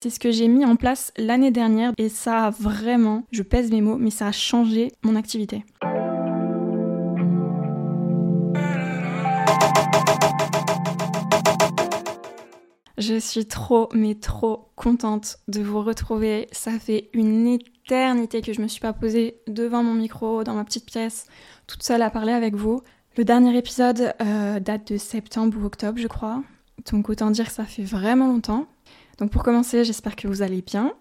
C'est ce que j'ai mis en place l'année dernière et ça a vraiment, je pèse mes mots, mais ça a changé mon activité. Je suis trop, mais trop contente de vous retrouver. Ça fait une éternité que je me suis pas posée devant mon micro, dans ma petite pièce, toute seule à parler avec vous. Le dernier épisode euh, date de septembre ou octobre, je crois. Donc autant dire que ça fait vraiment longtemps. Donc pour commencer, j'espère que vous allez bien.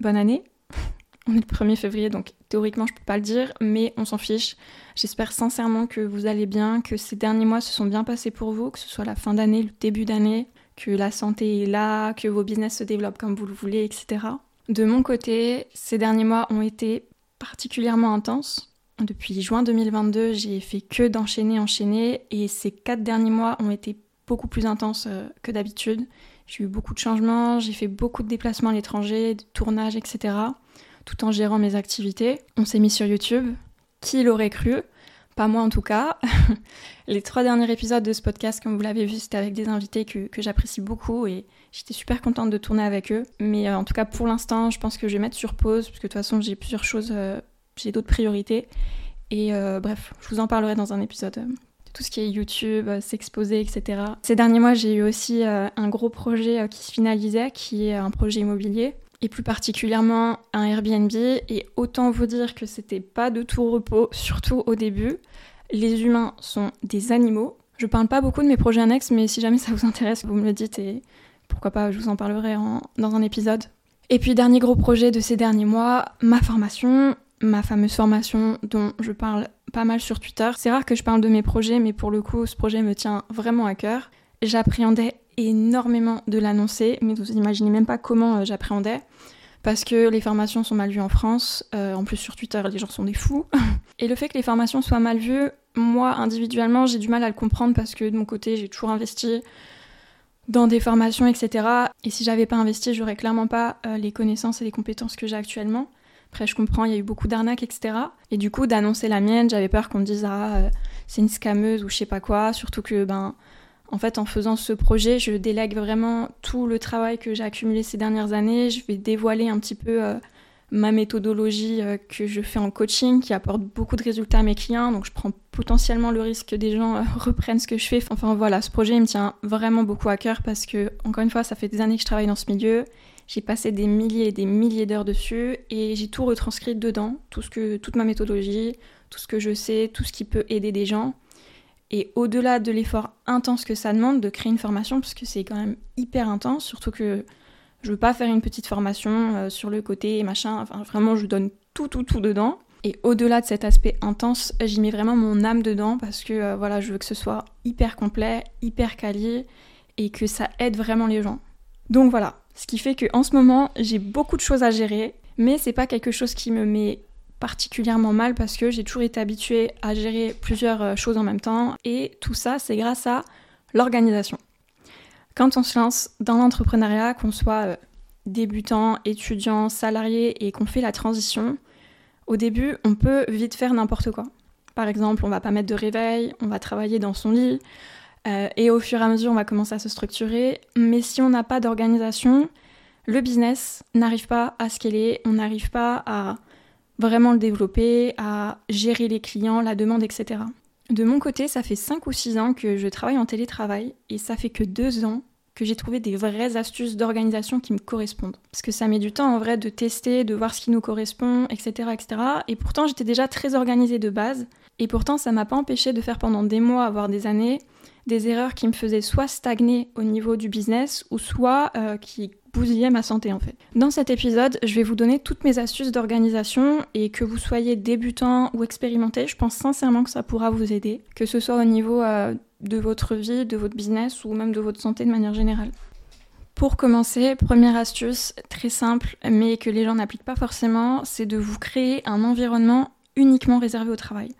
Bonne année. On est le 1er février, donc théoriquement je peux pas le dire, mais on s'en fiche. J'espère sincèrement que vous allez bien, que ces derniers mois se sont bien passés pour vous, que ce soit la fin d'année, le début d'année, que la santé est là, que vos business se développent comme vous le voulez, etc. De mon côté, ces derniers mois ont été particulièrement intenses. Depuis juin 2022, j'ai fait que d'enchaîner, enchaîner, et ces quatre derniers mois ont été beaucoup plus intenses euh, que d'habitude. J'ai eu beaucoup de changements, j'ai fait beaucoup de déplacements à l'étranger, de tournages, etc. Tout en gérant mes activités. On s'est mis sur YouTube. Qui l'aurait cru? Pas moi en tout cas. Les trois derniers épisodes de ce podcast, comme vous l'avez vu, c'était avec des invités que, j'apprécie beaucoup et j'étais super contente de tourner avec eux. Mais euh, en tout cas, pour l'instant, je pense que je vais mettre sur pause parce que de toute façon, j'ai plusieurs choses, euh, j'ai d'autres priorités. Et euh, bref, je vous en parlerai dans un épisode tout ce qui est YouTube, euh, s'exposer, etc. Ces derniers mois, j'ai eu aussi euh, un gros projet euh, qui se finalisait, qui est un projet immobilier, et plus particulièrement un Airbnb. Et autant vous dire que c'était pas de tout repos, surtout au début. Les humains sont des animaux. Je parle pas beaucoup de mes projets annexes, mais si jamais ça vous intéresse, vous me le dites et pourquoi pas, je vous en parlerai dans un épisode. Et puis dernier gros projet de ces derniers mois, ma formation, ma fameuse formation dont je parle pas mal sur Twitter. C'est rare que je parle de mes projets, mais pour le coup, ce projet me tient vraiment à cœur. J'appréhendais énormément de l'annoncer, mais vous imaginez même pas comment euh, j'appréhendais. Parce que les formations sont mal vues en France, euh, en plus sur Twitter les gens sont des fous. Et le fait que les formations soient mal vues, moi individuellement j'ai du mal à le comprendre parce que de mon côté j'ai toujours investi dans des formations, etc. Et si j'avais pas investi, j'aurais clairement pas euh, les connaissances et les compétences que j'ai actuellement. Après, je comprends, il y a eu beaucoup d'arnaques, etc. Et du coup, d'annoncer la mienne, j'avais peur qu'on me dise ah euh, c'est une scameuse ou je sais pas quoi. Surtout que ben en fait, en faisant ce projet, je délègue vraiment tout le travail que j'ai accumulé ces dernières années. Je vais dévoiler un petit peu euh, ma méthodologie euh, que je fais en coaching, qui apporte beaucoup de résultats à mes clients. Donc, je prends potentiellement le risque que des gens reprennent ce que je fais. Enfin voilà, ce projet il me tient vraiment beaucoup à cœur parce que encore une fois, ça fait des années que je travaille dans ce milieu j'ai passé des milliers et des milliers d'heures dessus et j'ai tout retranscrit dedans, tout ce que, toute ma méthodologie, tout ce que je sais, tout ce qui peut aider des gens. Et au-delà de l'effort intense que ça demande de créer une formation, parce que c'est quand même hyper intense, surtout que je veux pas faire une petite formation euh, sur le côté machin, enfin vraiment je donne tout tout tout dedans. Et au-delà de cet aspect intense, j'y mets vraiment mon âme dedans parce que euh, voilà, je veux que ce soit hyper complet, hyper quali et que ça aide vraiment les gens. Donc voilà, ce qui fait qu'en ce moment, j'ai beaucoup de choses à gérer, mais c'est pas quelque chose qui me met particulièrement mal parce que j'ai toujours été habituée à gérer plusieurs euh, choses en même temps et tout ça, c'est grâce à l'organisation. Quand on se lance dans l'entrepreneuriat, qu'on soit euh, débutant, étudiant, salarié et qu'on fait la transition, au début, on peut vite faire n'importe quoi. Par exemple, on va pas mettre de réveil, on va travailler dans son lit, euh, et au fur et à mesure, on va commencer à se structurer. Mais si on n'a pas d'organisation, le business n'arrive pas à scaler, on n'arrive pas à vraiment le développer, à gérer les clients, la demande, etc. De mon côté, ça fait 5 ou 6 ans que je travaille en télétravail et ça fait que 2 ans que j'ai trouvé des vraies astuces d'organisation qui me correspondent. Parce que ça met du temps en vrai de tester, de voir ce qui nous correspond, etc. etc. Et pourtant, j'étais déjà très organisée de base. Et pourtant, ça m'a pas empêché de faire pendant des mois, voire des années, des erreurs qui me faisaient soit stagner au niveau du business ou soit euh, qui bousillaient ma santé en fait. Dans cet épisode, je vais vous donner toutes mes astuces d'organisation et que vous soyez débutant ou expérimenté, je pense sincèrement que ça pourra vous aider, que ce soit au niveau euh, de votre vie, de votre business ou même de votre santé de manière générale. Pour commencer, première astuce très simple mais que les gens n'appliquent pas forcément, c'est de vous créer un environnement uniquement réservé au travail.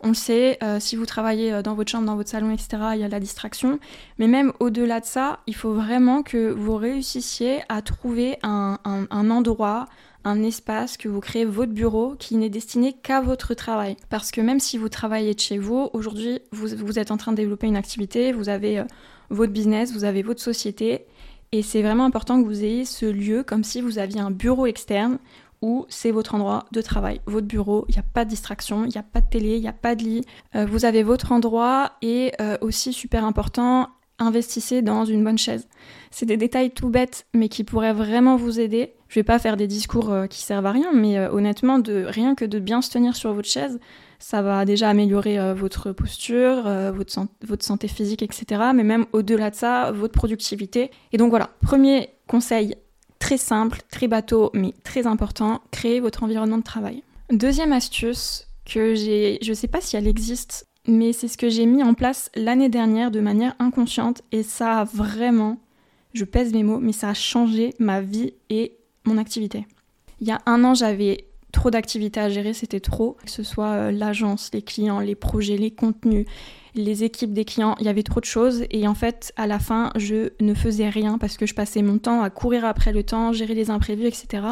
On le sait, euh, si vous travaillez euh, dans votre chambre, dans votre salon, etc., il y a la distraction. Mais même au-delà de ça, il faut vraiment que vous réussissiez à trouver un, endroit, un espace, que vous créez votre bureau qui n'est destiné qu'à votre travail. Parce que même si vous travaillez de chez vous, aujourd'hui, vous, êtes en train de développer une activité, vous avez euh, votre business, vous avez votre société. Et c'est vraiment important que vous ayez ce lieu comme si vous aviez un bureau externe c'est votre endroit de travail, votre bureau, il n'y a pas de distraction, il n'y a pas de télé, il n'y a pas de lit. Euh, vous avez votre endroit et euh, aussi super important, investissez dans une bonne chaise. C'est des détails tout bêtes mais qui pourraient vraiment vous aider. Je vais pas faire des discours euh, qui servent à rien, mais honnêtement, rien que de bien se tenir sur votre chaise, ça va déjà améliorer votre posture, votre, votre santé physique, etc. Mais même au-delà de ça, votre productivité. Et donc voilà, premier conseil Très simple, très bateau, mais très important, créer votre environnement de travail. Deuxième astuce que j'ai, je ne sais pas si elle existe, mais c'est ce que j'ai mis en place l'année dernière de manière inconsciente et ça a vraiment, je pèse mes mots, mais ça a changé ma vie et mon activité. Il y a un an, j'avais trop d'activités à gérer, c'était trop, que ce soit euh, l'agence, les clients, les projets, les contenus, les équipes des clients, il y avait trop de choses et en fait à la fin je ne faisais rien parce que je passais mon temps à courir après le temps, gérer les imprévus, etc.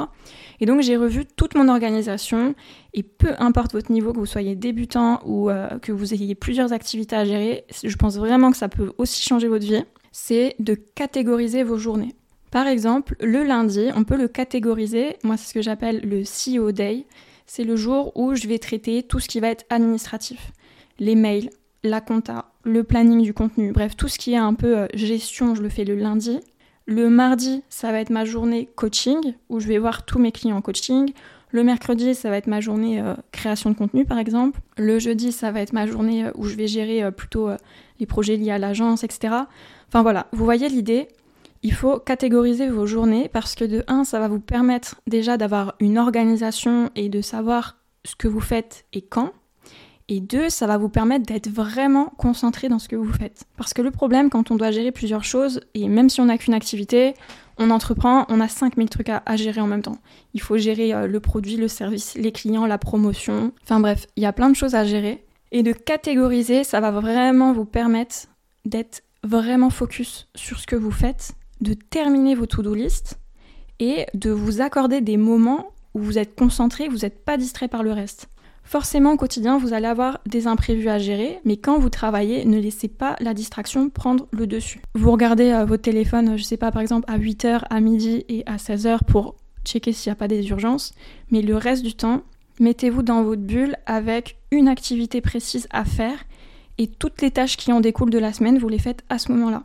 Et donc j'ai revu toute mon organisation et peu importe votre niveau, que vous soyez débutant ou euh, que vous ayez plusieurs activités à gérer, je pense vraiment que ça peut aussi changer votre vie, c'est de catégoriser vos journées. Par exemple, le lundi, on peut le catégoriser, moi c'est ce que j'appelle le CEO Day, c'est le jour où je vais traiter tout ce qui va être administratif. Les mails, la compta, le planning du contenu, bref, tout ce qui est un peu euh, gestion, je le fais le lundi. Le mardi, ça va être ma journée coaching, où je vais voir tous mes clients en coaching. Le mercredi, ça va être ma journée euh, création de contenu, par exemple. Le jeudi, ça va être ma journée euh, où je vais gérer plutôt les projets liés à l'agence, etc. Enfin voilà, vous voyez l'idée? Il faut catégoriser vos journées parce que de un, ça va vous permettre déjà d'avoir une organisation et de savoir ce que vous faites et quand. Et deux, ça va vous permettre d'être vraiment concentré dans ce que vous faites. Parce que le problème, quand on doit gérer plusieurs choses, et même si on n'a qu'une activité, on entreprend, on a 5000 trucs à, gérer en même temps. Il faut gérer euh, le produit, le service, les clients, la promotion. Enfin bref, il y a plein de choses à gérer. Et de catégoriser, ça va vraiment vous permettre d'être vraiment focus sur ce que vous faites, de terminer vos to-do list et de vous accorder des moments où vous êtes concentré, vous n'êtes pas distrait par le reste. Forcément, au quotidien, vous allez avoir des imprévus à gérer, mais quand vous travaillez, ne laissez pas la distraction prendre le dessus. Vous regardez euh, votre téléphone, je sais pas, par exemple, à 8h, à midi et à 16h pour checker s'il n'y a pas des urgences, mais le reste du temps, mettez-vous dans votre bulle avec une activité précise à faire et toutes les tâches qui en découlent de la semaine, vous les faites à ce moment-là.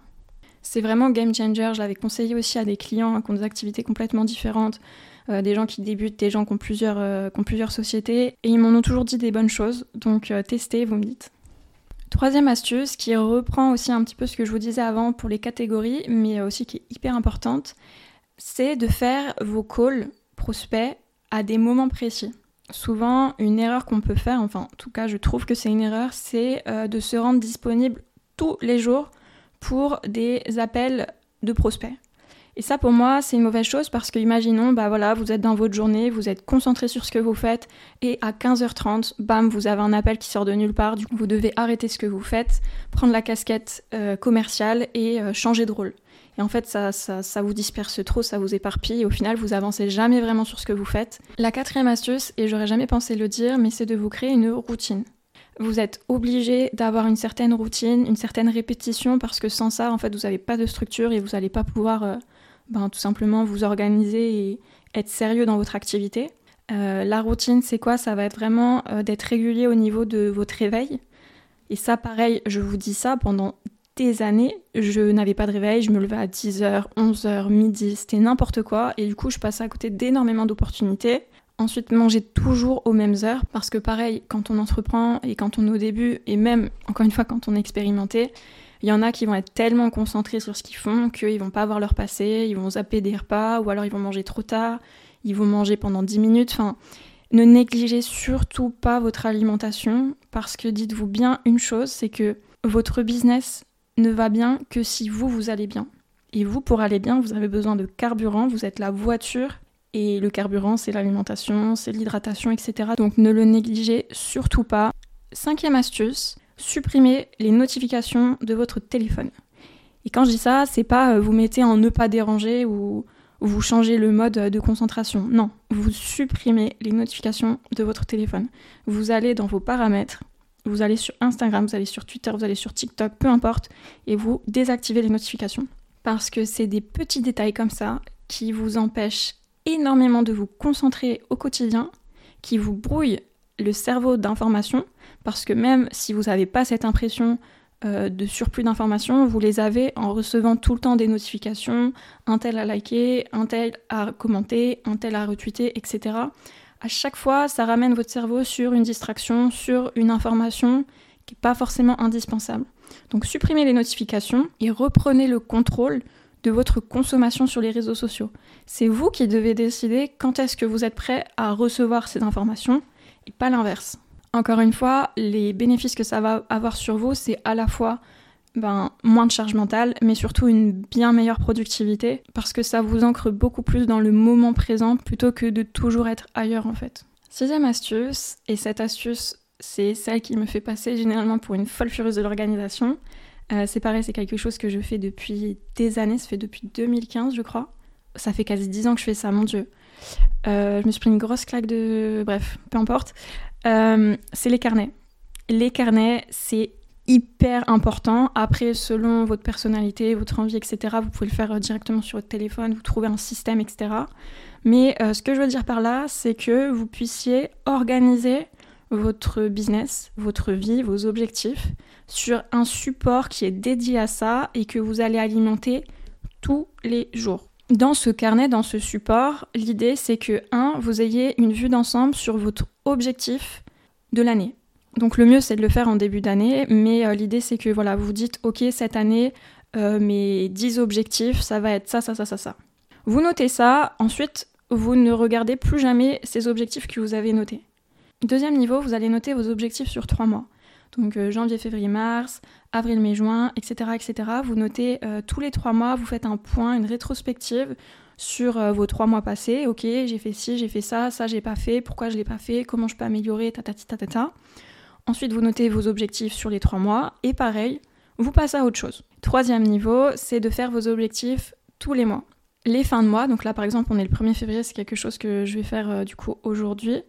C'est vraiment game changer, je l'avais conseillé aussi à des clients qui ont des activités complètement différentes, euh, des gens qui débutent, des gens qui ont plusieurs, euh, qui ont plusieurs sociétés, et ils m'en ont toujours dit des bonnes choses, donc euh, testez, vous me dites. Troisième astuce qui reprend aussi un petit peu ce que je vous disais avant pour les catégories, mais aussi qui est hyper importante, c'est de faire vos calls prospects à des moments précis. Souvent, une erreur qu'on peut faire, enfin en tout cas je trouve que c'est une erreur, c'est de se rendre disponible tous les jours pour des appels de prospects. Et ça, pour moi, c'est une mauvaise chose parce que, imaginons, bah voilà, vous êtes dans votre journée, vous êtes concentré sur ce que vous faites, et à 15h30, bam, vous avez un appel qui sort de nulle part. Du coup, vous devez arrêter ce que vous faites, prendre la casquette euh, commerciale et euh, changer de rôle. Et en fait, ça, ça, ça, vous disperse trop, ça vous éparpille, et au final, vous avancez jamais vraiment sur ce que vous faites. La quatrième astuce, et j'aurais jamais pensé le dire, mais c'est de vous créer une routine. Vous êtes obligé d'avoir une certaine routine, une certaine répétition, parce que sans ça, en fait, vous n'avez pas de structure et vous n'allez pas pouvoir euh, ben, tout simplement vous organiser et être sérieux dans votre activité. Euh, la routine, c'est quoi? Ça va être vraiment euh, d'être régulier au niveau de votre réveil. Et ça, pareil, je vous dis ça, pendant des années, je n'avais pas de réveil, je me levais à 10h, 11h, midi, c'était n'importe quoi. Et du coup, je passais à côté d'énormément d'opportunités. Ensuite, manger toujours aux mêmes heures, parce que pareil, quand on entreprend et quand on est au début, et même, encore une fois, quand on est expérimenté, il y en a qui vont être tellement concentrés sur ce qu'ils font qu'ils vont pas voir leur passé, ils vont zapper des repas, ou alors ils vont manger trop tard, ils vont manger pendant 10 minutes. Enfin, ne négligez surtout pas votre alimentation parce que dites-vous bien une chose, c'est que votre business ne va bien que si vous, vous allez bien. Et vous, pour aller bien, vous avez besoin de carburant, vous êtes la voiture et le carburant, c'est l'alimentation, c'est l'hydratation, etc. Donc ne le négligez surtout pas. Cinquième astuce, supprimez les notifications de votre téléphone. Et quand je dis ça, c'est pas euh, vous mettez en ne pas déranger ou vous changez le mode de concentration. Non, vous supprimez les notifications de votre téléphone. Vous allez dans vos paramètres, vous allez sur Instagram, vous allez sur Twitter, vous allez sur TikTok, peu importe, et vous désactivez les notifications. parce que c'est des petits détails comme ça qui vous empêchent énormément de vous concentrer au quotidien, qui vous brouillent le cerveau d'informations, parce que même si vous n'avez pas cette impression euh, de surplus d'informations, vous les avez en recevant tout le temps des notifications, un tel a liké, un tel a commenté, un tel a retweeté, etc. À chaque fois, ça ramène votre cerveau sur une distraction, sur une information qui n'est pas forcément indispensable. Donc supprimez les notifications et reprenez le contrôle de votre consommation sur les réseaux sociaux. C'est vous qui devez décider quand est-ce que vous êtes prêt à recevoir ces informations et pas l'inverse. Encore une fois, les bénéfices que ça va avoir sur vous, c'est à la fois ben, moins de charge mentale, mais surtout une bien meilleure productivité, parce que ça vous ancre beaucoup plus dans le moment présent plutôt que de toujours être ailleurs en fait. Sixième astuce, et cette astuce, c'est celle qui me fait passer généralement pour une folle furieuse de l'organisation, euh, c'est pareil, c'est quelque chose que je fais depuis des années, ça fait depuis 2015 je crois. Ça fait quasi 10 ans que je fais ça, mon dieu. Euh, je me suis pris une grosse claque de... Bref, peu importe. Euh, c'est les carnets. Les carnets, c'est hyper important. Après, selon votre personnalité, votre envie, etc., vous pouvez le faire directement sur votre téléphone, vous trouvez un système, etc. Mais ce que je veux dire par là, c'est que vous puissiez organiser votre business, votre vie, vos objectifs sur un support qui est dédié à ça et que vous allez alimenter tous les jours. Dans ce carnet, dans ce support, l'idée c'est que, un, vous ayez une vue d'ensemble sur votre objectif de l'année. Donc le mieux c'est de le faire en début d'année, mais euh, l'idée c'est que voilà, vous dites ok cette année euh, mes 10 objectifs, ça va être ça, ça, ça, ça, ça. Vous notez ça, ensuite vous ne regardez plus jamais ces objectifs que vous avez notés. Deuxième niveau, vous allez noter vos objectifs sur trois mois. Donc euh, janvier, février, mars, avril, mai, juin, etc. etc. Vous notez euh, tous les trois mois, vous faites un point, une rétrospective sur euh, vos trois mois passés. Ok, j'ai fait ci, j'ai fait ça, ça j'ai pas fait, pourquoi je l'ai pas fait, comment je peux améliorer, ta ta. Ensuite, vous notez vos objectifs sur les trois mois et pareil, vous passez à autre chose. Troisième niveau, c'est de faire vos objectifs tous les mois. Les fins de mois, donc là par exemple on est le 1er février, c'est quelque chose que je vais faire du coup aujourd'hui.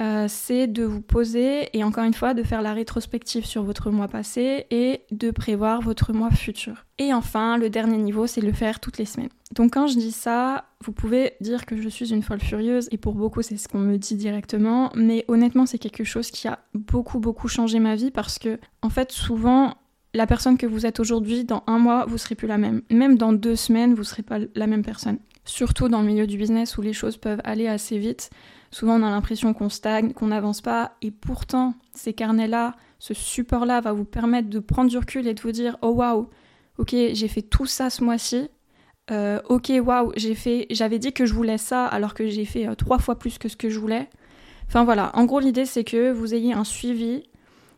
Euh, c'est de vous poser et encore une fois de faire la rétrospective sur votre mois passé et de prévoir votre mois futur. Et enfin, le dernier niveau, c'est de le faire toutes les semaines. Donc quand je dis ça, vous pouvez dire que je suis une folle furieuse et pour beaucoup c'est ce qu'on me dit directement, mais honnêtement c'est quelque chose qui a beaucoup beaucoup changé ma vie parce que en fait souvent la personne que vous êtes aujourd'hui, dans un mois, vous serez plus la même. Même dans deux semaines, vous serez pas la même personne. Surtout dans le milieu du business où les choses peuvent aller assez vite. Souvent, on a l'impression qu'on stagne, qu'on n'avance pas, et pourtant, ces carnets-là, ce support-là va vous permettre de prendre du recul et de vous dire Oh waouh, ok, j'ai fait tout ça ce mois-ci. Euh, ok, waouh, j'ai fait, j'avais dit que je voulais ça alors que j'ai fait euh, trois fois plus que ce que je voulais. Enfin voilà, en gros, l'idée c'est que vous ayez un suivi,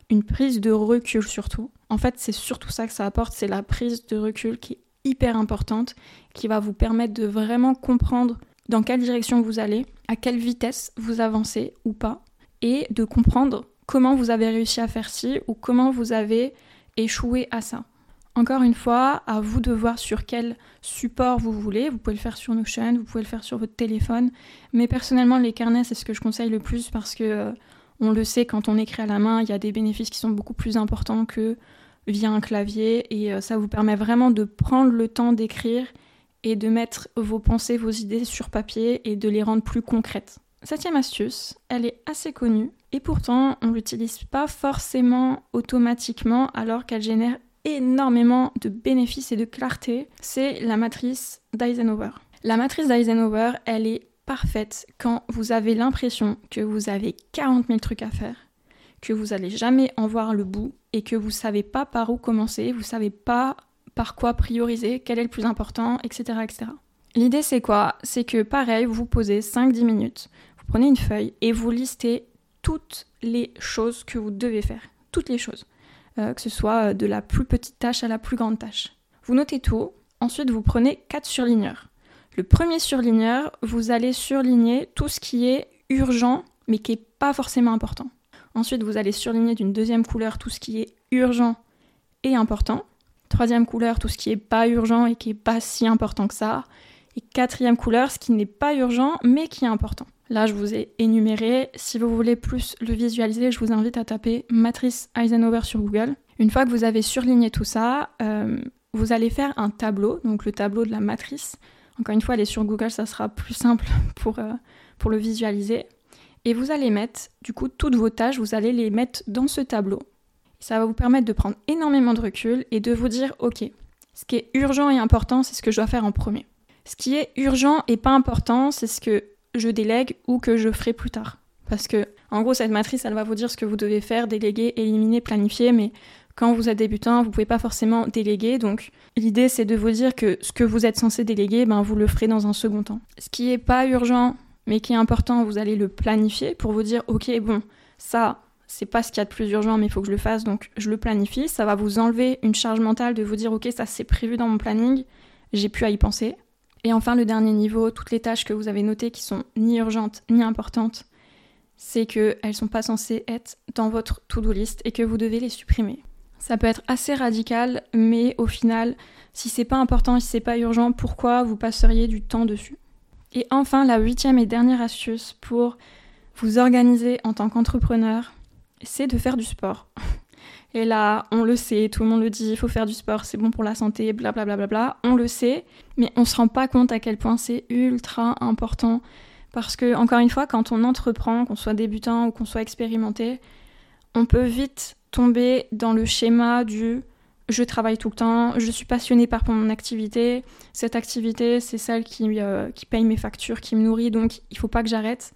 une prise de recul surtout. En fait, c'est surtout ça que ça apporte, c'est la prise de recul qui est hyper importante, qui va vous permettre de vraiment comprendre dans quelle direction vous allez, à quelle vitesse vous avancez ou pas, et de comprendre comment vous avez réussi à faire ci ou comment vous avez échoué à ça. Encore une fois, à vous de voir sur quel support vous voulez. Vous pouvez le faire sur Notion, vous pouvez le faire sur votre téléphone. Mais personnellement, les carnets, c'est ce que je conseille le plus parce que euh, on le sait, quand on écrit à la main, il y a des bénéfices qui sont beaucoup plus importants que via un clavier. Et euh, ça vous permet vraiment de prendre le temps d'écrire de mettre vos pensées, vos idées sur papier et de les rendre plus concrètes. Septième astuce, elle est assez connue et pourtant on l'utilise pas forcément automatiquement alors qu'elle génère énormément de bénéfices et de clarté, c'est la matrice d'Eisenhower. La matrice d'Eisenhower, elle est parfaite quand vous avez l'impression que vous avez 40 000 trucs à faire, que vous n'allez jamais en voir le bout et que vous savez pas par où commencer, vous savez pas par quoi prioriser, quel est le plus important, etc. etc. L'idée c'est quoi? C'est que pareil, vous vous posez 5-10 minutes, vous prenez une feuille et vous listez toutes les choses que vous devez faire. Toutes les choses. Euh, que ce soit de la plus petite tâche à la plus grande tâche. Vous notez tout, ensuite vous prenez 4 surligneurs. Le premier surligneur, vous allez surligner tout ce qui est urgent mais qui n'est pas forcément important. Ensuite, vous allez surligner d'une deuxième couleur tout ce qui est urgent et important. Troisième couleur, tout ce qui n'est pas urgent et qui n'est pas si important que ça. Et quatrième couleur, ce qui n'est pas urgent mais qui est important. Là, je vous ai énuméré. Si vous voulez plus le visualiser, je vous invite à taper matrice Eisenhower sur Google. Une fois que vous avez surligné tout ça, euh, vous allez faire un tableau, donc le tableau de la matrice. Encore une fois, aller sur Google, ça sera plus simple pour, euh, pour le visualiser. Et vous allez mettre, du coup, toutes vos tâches, vous allez les mettre dans ce tableau. Ça va vous permettre de prendre énormément de recul et de vous dire, ok, ce qui est urgent et important, c'est ce que je dois faire en premier. Ce qui est urgent et pas important, c'est ce que je délègue ou que je ferai plus tard. Parce que, en gros, cette matrice, elle va vous dire ce que vous devez faire, déléguer, éliminer, planifier, mais quand vous êtes débutant, vous pouvez pas forcément déléguer. Donc, l'idée, c'est de vous dire que ce que vous êtes censé déléguer, ben, vous le ferez dans un second temps. Ce qui est pas urgent, mais qui est important, vous allez le planifier pour vous dire, ok, bon, ça, c'est pas ce qu'il y a de plus urgent, mais il faut que je le fasse, donc je le planifie. Ça va vous enlever une charge mentale de vous dire, ok, ça c'est prévu dans mon planning, j'ai plus à y penser. Et enfin, le dernier niveau, toutes les tâches que vous avez notées qui sont ni urgentes ni importantes, c'est qu'elles sont pas censées être dans votre to-do list et que vous devez les supprimer. Ça peut être assez radical, mais au final, si c'est pas important, si c'est pas urgent, pourquoi vous passeriez du temps dessus? Et enfin, la huitième et dernière astuce pour vous organiser en tant qu'entrepreneur, c'est de faire du sport. Et là, on le sait, tout le monde le dit, il faut faire du sport, c'est bon pour la santé, blablabla, bla, bla, bla, on le sait, mais on se rend pas compte à quel point c'est ultra important. Parce que, encore une fois, quand on entreprend, qu'on soit débutant ou qu'on soit expérimenté, on peut vite tomber dans le schéma du je travaille tout le temps, je suis passionnée par mon activité, cette activité c'est celle qui, euh, qui paye mes factures, qui me nourrit, donc il faut pas que j'arrête.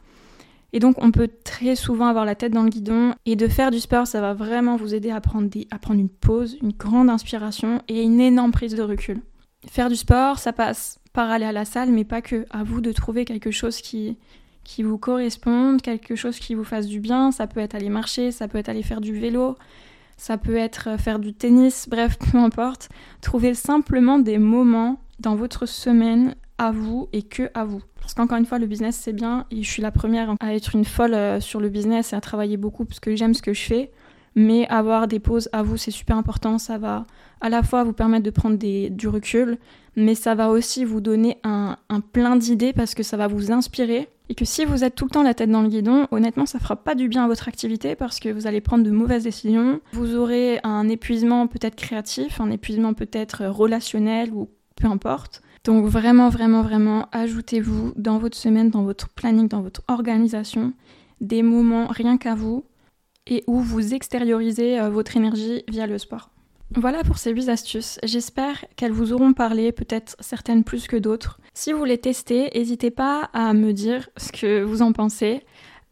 Et donc on peut très souvent avoir la tête dans le guidon et de faire du sport, ça va vraiment vous aider à prendre, une pause, une grande inspiration et une énorme prise de recul. Faire du sport, ça passe par aller à la salle, mais pas que. À vous de trouver quelque chose qui, qui vous corresponde, quelque chose qui vous fasse du bien. Ça peut être aller marcher, ça peut être aller faire du vélo, ça peut être faire du tennis, bref, peu importe. Trouvez simplement des moments dans votre semaine à vous et que à vous. Parce qu'encore une fois, le business c'est bien et je suis la première à être une folle euh, sur le business et à travailler beaucoup parce que j'aime ce que je fais. Mais avoir des pauses à vous, c'est super important. Ça va à la fois vous permettre de prendre du recul, mais ça va aussi vous donner un, un plein d'idées parce que ça va vous inspirer. Et que si vous êtes tout le temps la tête dans le guidon, honnêtement, ça fera pas du bien à votre activité parce que vous allez prendre de mauvaises décisions. Vous aurez un épuisement peut-être créatif, un épuisement peut-être relationnel ou peu importe. Donc vraiment, vraiment, vraiment, ajoutez-vous dans votre semaine, dans votre planning, dans votre organisation, des moments rien qu'à vous et où vous extériorisez euh, votre énergie via le sport. Voilà pour ces 8 astuces. J'espère qu'elles vous auront parlé, peut-être certaines plus que d'autres. Si vous les testez, n'hésitez pas à me dire ce que vous en pensez.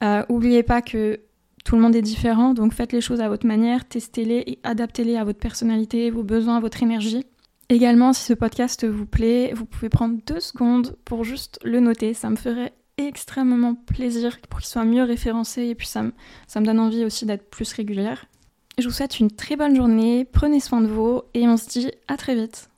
Euh, oubliez pas que tout le monde est différent, donc faites les choses à votre manière, testez-les et adaptez-les à votre personnalité, vos besoins, votre énergie. Également, si ce podcast vous plaît, vous pouvez prendre deux secondes pour juste le noter. Ça me ferait extrêmement plaisir pour qu'il soit mieux référencé et puis ça me, donne envie aussi d'être plus régulière. Je vous souhaite une très bonne journée, prenez soin de vous et on se dit à très vite.